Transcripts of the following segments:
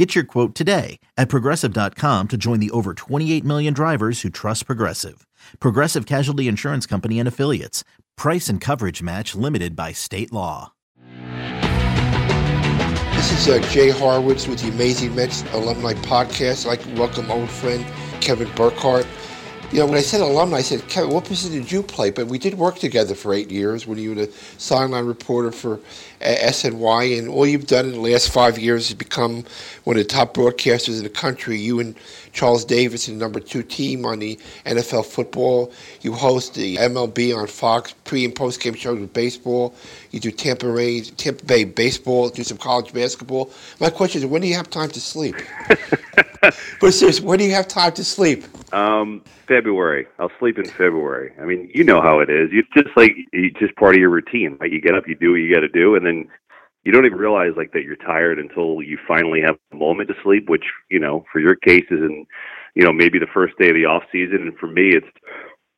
Get your quote today at progressive.com to join the over 28 million drivers who trust Progressive. Progressive Casualty Insurance Company and Affiliates. Price and coverage match limited by state law. This is uh, Jay Horwitz with the Amazing Mets Alumni Podcast. I'd like to welcome old friend Kevin Burkhardt. You know, when I said alumni, I said, Kevin, what position did you play? But we did work together for eight years when you were the sideline reporter for SNY, and all you've done in the last five years is become one of the top broadcasters in the country. You and Charles Davis the number two team on the NFL football. You host the MLB on Fox pre and post game shows with baseball. You do Tampa Bay, Tampa Bay baseball, do some college basketball. My question is, when do you have time to sleep? but seriously, when do you have time to sleep? Um, February. I'll sleep in February. I mean, you know how it is. It's just like it's just part of your routine. Right? You get up, you do what you got to do, and then you don't even realize like that you're tired until you finally have a moment to sleep. Which you know, for your case is in, you know, maybe the first day of the off season, and for me, it's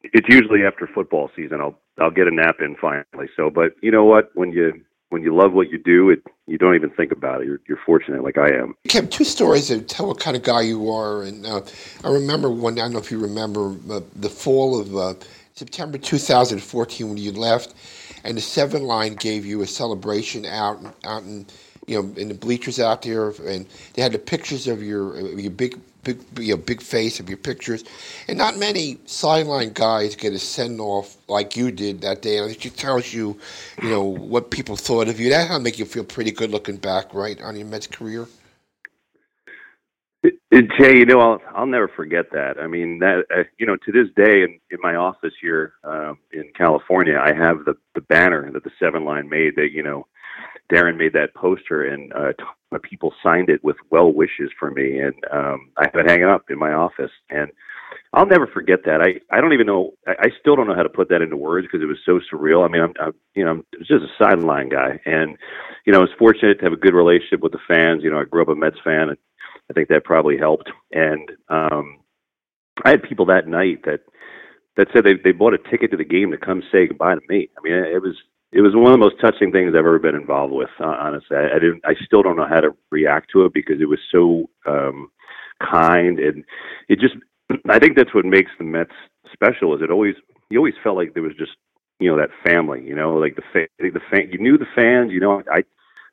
it's usually after football season. I'll I'll get a nap in finally. So, but you know what? When you when you love what you do, it you don't even think about it. You're, you're fortunate, like I am. Kim, two stories that tell what kind of guy you are. And uh, I remember one. I don't know if you remember uh, the fall of uh, September 2014 when you left, and the Seven Line gave you a celebration out out in you know in the bleachers out there, and they had the pictures of your your big big you know, big face of your pictures, and not many sideline guys get a send off like you did that day. And it tells you, you know, what people thought of you. That to make you feel pretty good looking back, right, on your Mets career. It, it, Jay, you know, I'll I'll never forget that. I mean, that uh, you know, to this day, in in my office here uh, in California, I have the the banner that the Seven Line made. That you know, Darren made that poster, and uh, t- people signed it with well wishes for me, and um, I have it hanging up in my office. And I'll never forget that. I I don't even know. I, I still don't know how to put that into words because it was so surreal. I mean, I'm, I'm you know, I'm just a sideline guy, and you know, I was fortunate to have a good relationship with the fans. You know, I grew up a Mets fan, and I think that probably helped. And um, I had people that night that that said they they bought a ticket to the game to come say goodbye to me. I mean, it was it was one of the most touching things I've ever been involved with. Honestly, I, I didn't. I still don't know how to react to it because it was so um, kind and it just. I think that's what makes the Mets special. Is it always you always felt like there was just you know that family. You know, like the fa- the fan. You knew the fans. You know, I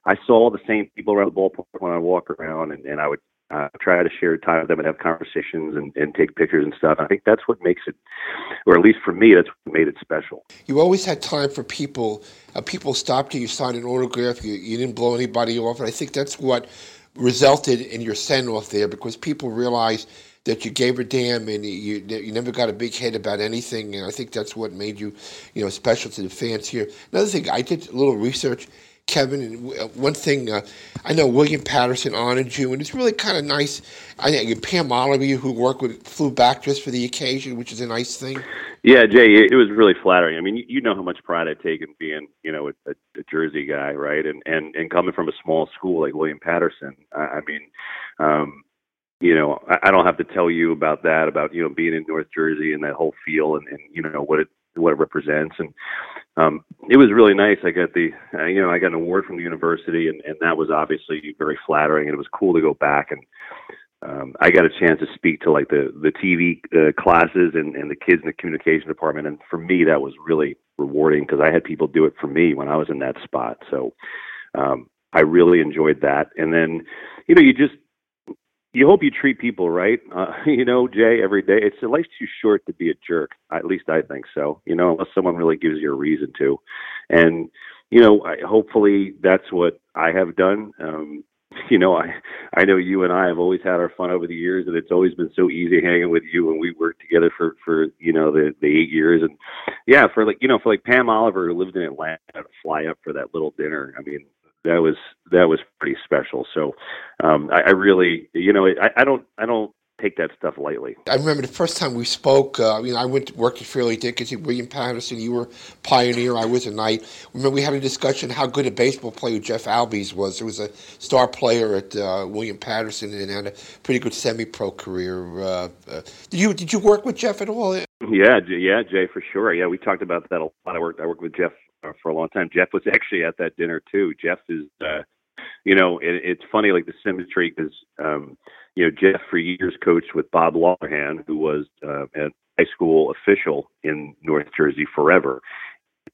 I saw the same people around the ballpark when I walk around, and, and I would uh, try to share time with them and have conversations and, and take pictures and stuff. I think that's what makes it, or at least for me, that's what made it special. You always had time for people. Uh, people stopped you, you signed an autograph, you, you didn't blow anybody off. And I think that's what resulted in your send off there because people realized that you gave a damn and you you never got a big head about anything. And I think that's what made you, you know, special to the fans here. Another thing, I did a little research Kevin. And uh, one thing, uh, I know William Paterson honored you, and it's really kind of nice. I know Pam Oliver, who worked with, flew back just for the occasion, which is a nice thing. Yeah, Jay, it was really flattering. I mean, you, you know how much pride I take in being, you know, a, a Jersey guy, right? And and and coming from a small school like William Paterson, I, I mean, um, you know, I, I don't have to tell you about that, about you know being in North Jersey and that whole feel, and, and you know what it what it represents. And um, it was really nice. I got the, uh, you know, I got an award from the university, and, and that was obviously very flattering. And it was cool to go back and um, I got a chance to speak to like the the TV uh, classes and, and the kids in the communication department, and for me that was really rewarding because I had people do it for me when I was in that spot. So um, I really enjoyed that. And then, you know, you just you hope you treat people right. Uh, you know, Jay, every day. It's life's too short to be a jerk. At least I think so. You know, unless someone really gives you a reason to. And you know, I, hopefully that's what I have done. Um, you know, I I know you and I have always had our fun over the years, and it's always been so easy hanging with you. And we worked together for for you know the the eight years, and yeah, for like you know for like Pam Oliver who lived in Atlanta to fly up for that little dinner. I mean, that was that was pretty special. So um, I, I really, you know, I, I don't I don't take that stuff lightly. I remember the first time we spoke. Uh, you know, I went to work at Fairleigh Dickinson. William Paterson. you were pioneer. I was a knight. Remember, we had a discussion how good a baseball player Jeff Albies was. He was a star player at uh, William Paterson and had a pretty good semi-pro career. Uh, uh, did you did you work with Jeff at all? Yeah, yeah, Jay, for sure. Yeah, we talked about that a lot. I worked I worked with Jeff for a long time. Jeff was actually at that dinner too. Jeff is. Uh, you know, it, it's funny like the symmetry because um, you know Jeff for years coached with Bob Lawlerhan, who was uh, a high school official in North Jersey forever.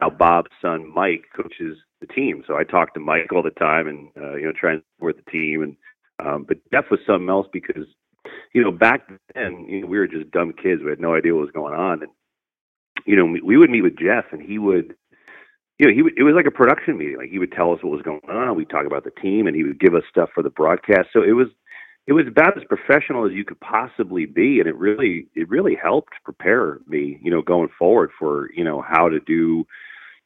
Now Bob's son Mike coaches the team, so I talk to Mike all the time and uh, you know try and support the team. And um, but Jeff was something else because you know back then you know, we were just dumb kids. We had no idea what was going on, and you know we would meet with Jeff and he would you know, he would, it was like a production meeting. Like he would tell us what was going on. We'd talk about the team, and he would give us stuff for the broadcast. So it was it was about as professional as you could possibly be, and it really it really helped prepare me, you know, going forward for you know how to do.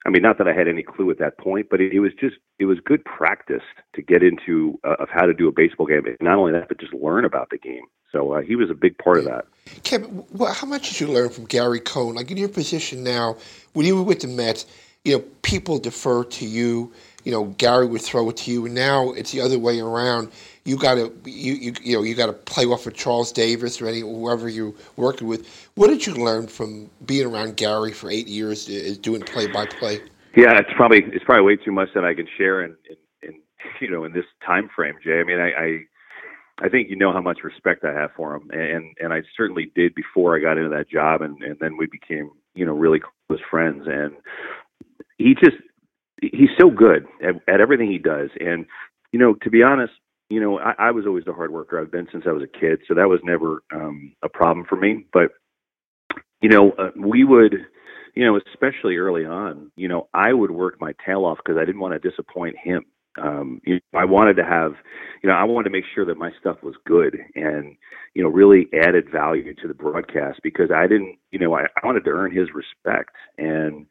I mean, not that I had any clue at that point, but it, it was just it was good practice to get into uh, of how to do a baseball game. And not only that, but just learn about the game. So uh, he was a big part of that. Kevin, well, how much did you learn from Gary Cohen? Like in your position now, when you were with the Mets you know, people defer to you. You know, Gary would throw it to you, now it's the other way around. You got to you, you you know you got to play off of Charles Davis or any whoever you're working with. What did you learn from being around Gary for eight years, is doing play by play? Yeah, it's probably it's probably way too much that I can share in, in, in you know in this time frame, Jay. I mean, I, I I think you know how much respect I have for him, and and I certainly did before I got into that job, and and then we became you know really close friends. And he just he's so good at, at everything he does. And you know, to be honest, you know, I, I was always a hard worker. I've been since I was a kid, so that was never um, a problem for me. But you know, uh, we would, you know, especially early on, you know, I would work my tail off because I didn't want to disappoint him. Um, you know, I wanted to have, you know, I wanted to make sure that my stuff was good and, you know, really added value to the broadcast because I didn't, you know, I, I wanted to earn his respect. And,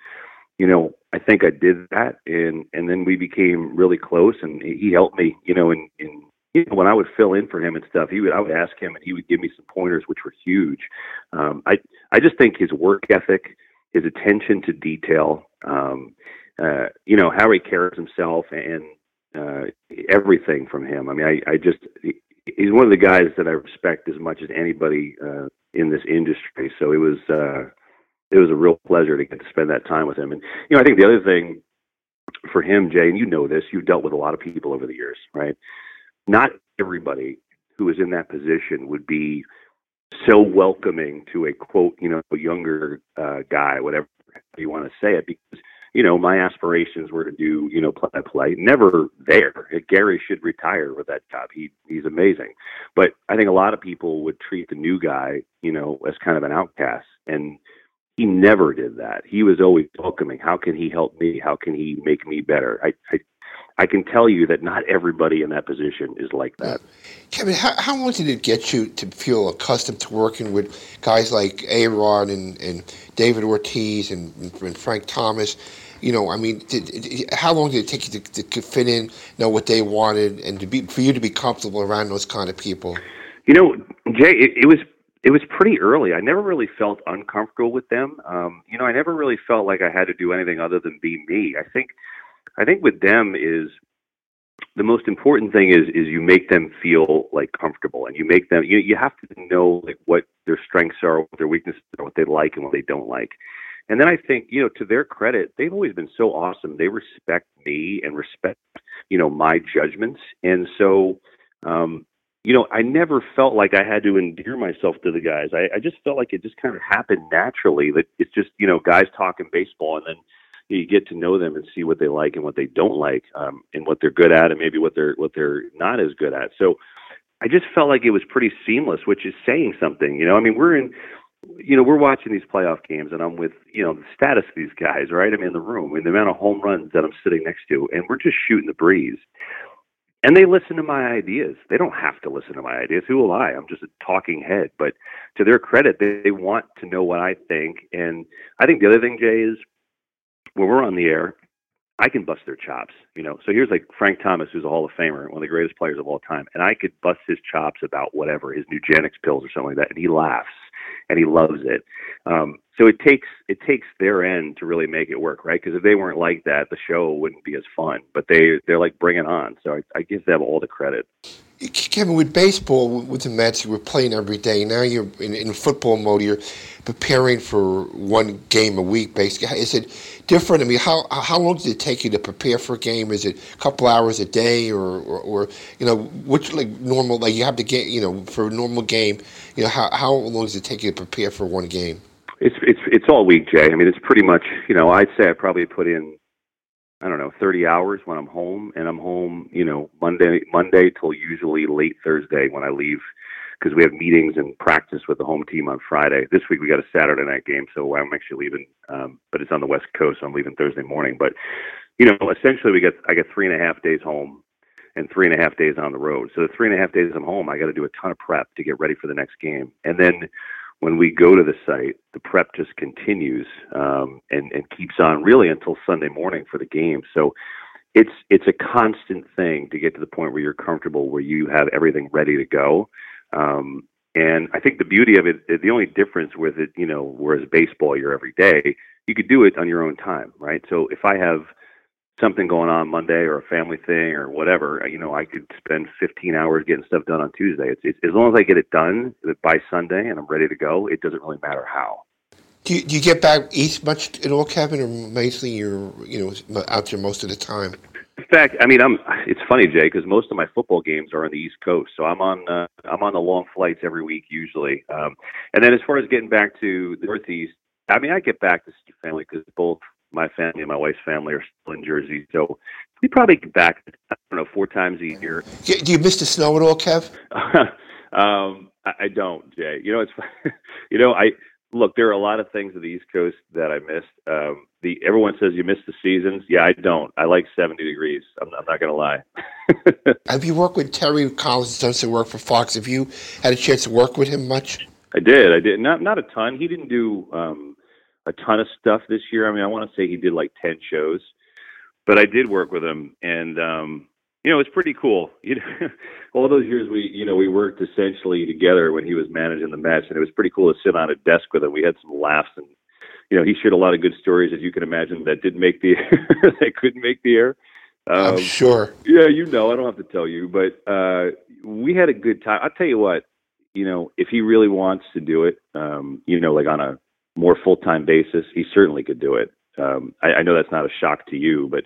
you know, I think I did that, and and then we became really close, and he helped me, you know, in in you know, when I would fill in for him and stuff, he would I would ask him, and he would give me some pointers, which were huge. Um, I I just think his work ethic, his attention to detail, um, uh, you know, how he carries himself, and uh, everything from him. I mean, I I just he's one of the guys that I respect as much as anybody uh, in this industry. So it was. Uh, it was a real pleasure to get to spend that time with him. And you know, I think the other thing for him, Jay, and you know this, you've dealt with a lot of people over the years, right? Not everybody who is in that position would be so welcoming to a quote, you know, younger uh, guy, whatever you want to say it, because you know my aspirations were to do, you know, play play. Never there. Gary should retire with that job. He he's amazing, but I think a lot of people would treat the new guy, you know, as kind of an outcast, and he never did that. He was always welcoming. How can he help me? How can he make me better? I, I, I can tell you that not everybody in that position is like that. Kevin, how, how long did it get you to feel accustomed to working with guys like A-Rod and, and David Ortiz and, and Frank Thomas? You know, I mean, did, how long did it take you to, to fit in, know what they wanted, and to be for you to be comfortable around those kind of people? You know, Jay, it, it was it was pretty early. I never really felt uncomfortable with them. Um, you know, I never really felt like I had to do anything other than be me. I think, I think with them is the most important thing is is you make them feel like comfortable, and you make them. You you have to know like what their strengths are, what their weaknesses are, what they like and what they don't like. And then I think, you know, to their credit, they've always been so awesome. They respect me and respect, you know, my judgments. And so, um, you know, I never felt like I had to endear myself to the guys. I, I just felt like it just kind of happened naturally. That it's just you know guys talking baseball, and then you get to know them and see what they like and what they don't like, um, and what they're good at, and maybe what they're what they're not as good at. So I just felt like it was pretty seamless, which is saying something. You know, I mean, we're in, you know, we're watching these playoff games, and I'm with you know the status of these guys, right? I'm in the room, and the amount of home runs that I'm sitting next to, and we're just shooting the breeze and they listen to my ideas. They don't have to listen to my ideas. Who am I? I'm just a talking head. But to their credit, they, they want to know what I think. And I think the other thing, Jay, is when we're on the air, I can bust their chops, you know. So here's like Frank Thomas, who's a Hall of Famer, one of the greatest players of all time, and I could bust his chops about whatever his Nugenix pills or something like that, and he laughs and he loves it. Um, so it takes it takes their end to really make it work, right? Because if they weren't like that, the show wouldn't be as fun. But they they're like bring it on. So I, I give them all the credit. Kevin, with baseball, with the Mets, you were playing every day. Now you're in, in football mode. You're preparing for one game a week, basically. Is it different? I mean, how how long does it take you to prepare for a game? Is it a couple hours a day, or or, or you know, which like normal? Like you have to get, you know, for a normal game, you know, how how long does it take you to prepare for one game? It's it's it's all week, Jay. I mean, it's pretty much, you know, I'd say I probably put in I don't know, 30 hours when I'm home, and I'm home, you know, Monday Monday till usually late Thursday when I leave, because we have meetings and practice with the home team on Friday. This week we got a Saturday night game, so I'm actually leaving, um, but it's on the West Coast, so I'm leaving Thursday morning. But you know, essentially we get I get three and a half days home and three and a half days on the road. So the three and a half days I'm home, I got to do a ton of prep to get ready for the next game, and then when we go to the site, the prep just continues um, and, and keeps on really until Sunday morning for the game. So it's it's a constant thing to get to the point where you're comfortable, where you have everything ready to go. Um, and I think the beauty of it, the only difference with it, you know, whereas baseball, you're every day, you could do it on your own time, right? So if I have something going on Monday or a family thing or whatever, you know, I could spend 15 hours getting stuff done on Tuesday. It's, it's as long as I get it done by Sunday and I'm ready to go. It doesn't really matter how. Do you, do you get back east much at all, Kevin, or mostly you're you know out there most of the time? In fact, I mean, I'm. It's funny, Jay, because most of my football games are on the East Coast, so I'm on. Uh, I'm on the long flights every week usually. Um, and then as far as getting back to the Northeast, I mean, I get back to see family because both my family and my wife's family are still in Jersey. So we probably get back, I don't know, four times a year. Do you miss the snow at all, Kev? um, I, don't, Jay. You know, it's, you know, I, look, there are a lot of things of the East Coast that I missed. Um, the everyone says you miss the seasons. Yeah, I don't. I like 70 degrees. I'm, I'm not going to lie. Have you worked with Terry Collins? Done some work for Fox. Have you had a chance to work with him much? I did. I did. Not not a ton. He didn't do um, a ton of stuff this year. I mean, I want to say he did like 10 shows, but I did work with him and, um, you know, it's pretty cool. You know, all those years we, you know, we worked essentially together when he was managing the Mets, and it was pretty cool to sit on a desk with him. We had some laughs, and you know, he shared a lot of good stories, as you can imagine, that didn't make the that couldn't make the air. Um, I'm sure. Yeah, you know, I don't have to tell you, but uh, we had a good time. I'll tell you what, you know, if he really wants to do it, um, you know, like on a more full time basis, he certainly could do it. Um, I, I know that's not a shock to you, but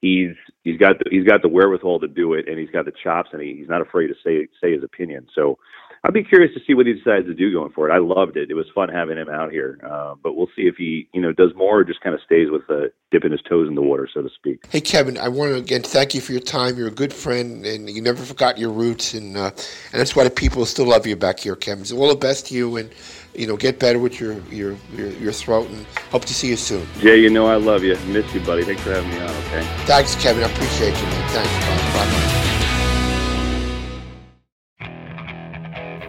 he's he's got the, he's got the wherewithal to do it, and he's got the chops, and he, he's not afraid to say say his opinion. So I'd be curious to see what he decides to do going forward. I loved it; it was fun having him out here. Uh, but we'll see if he you know does more or just kind of stays with uh, dipping his toes in the water, so to speak. Hey Kevin, I want to again thank you for your time. You're a good friend, and you never forgot your roots, and uh, and that's why the people still love you back here, Kevin. So all the best to you, and you know, get better with your, your, your, your, throat and hope to see you soon. Jay, you know I love you. Miss you, buddy. Thanks for having me on, okay? Thanks, Kevin. I appreciate you, man. Thanks. Bye.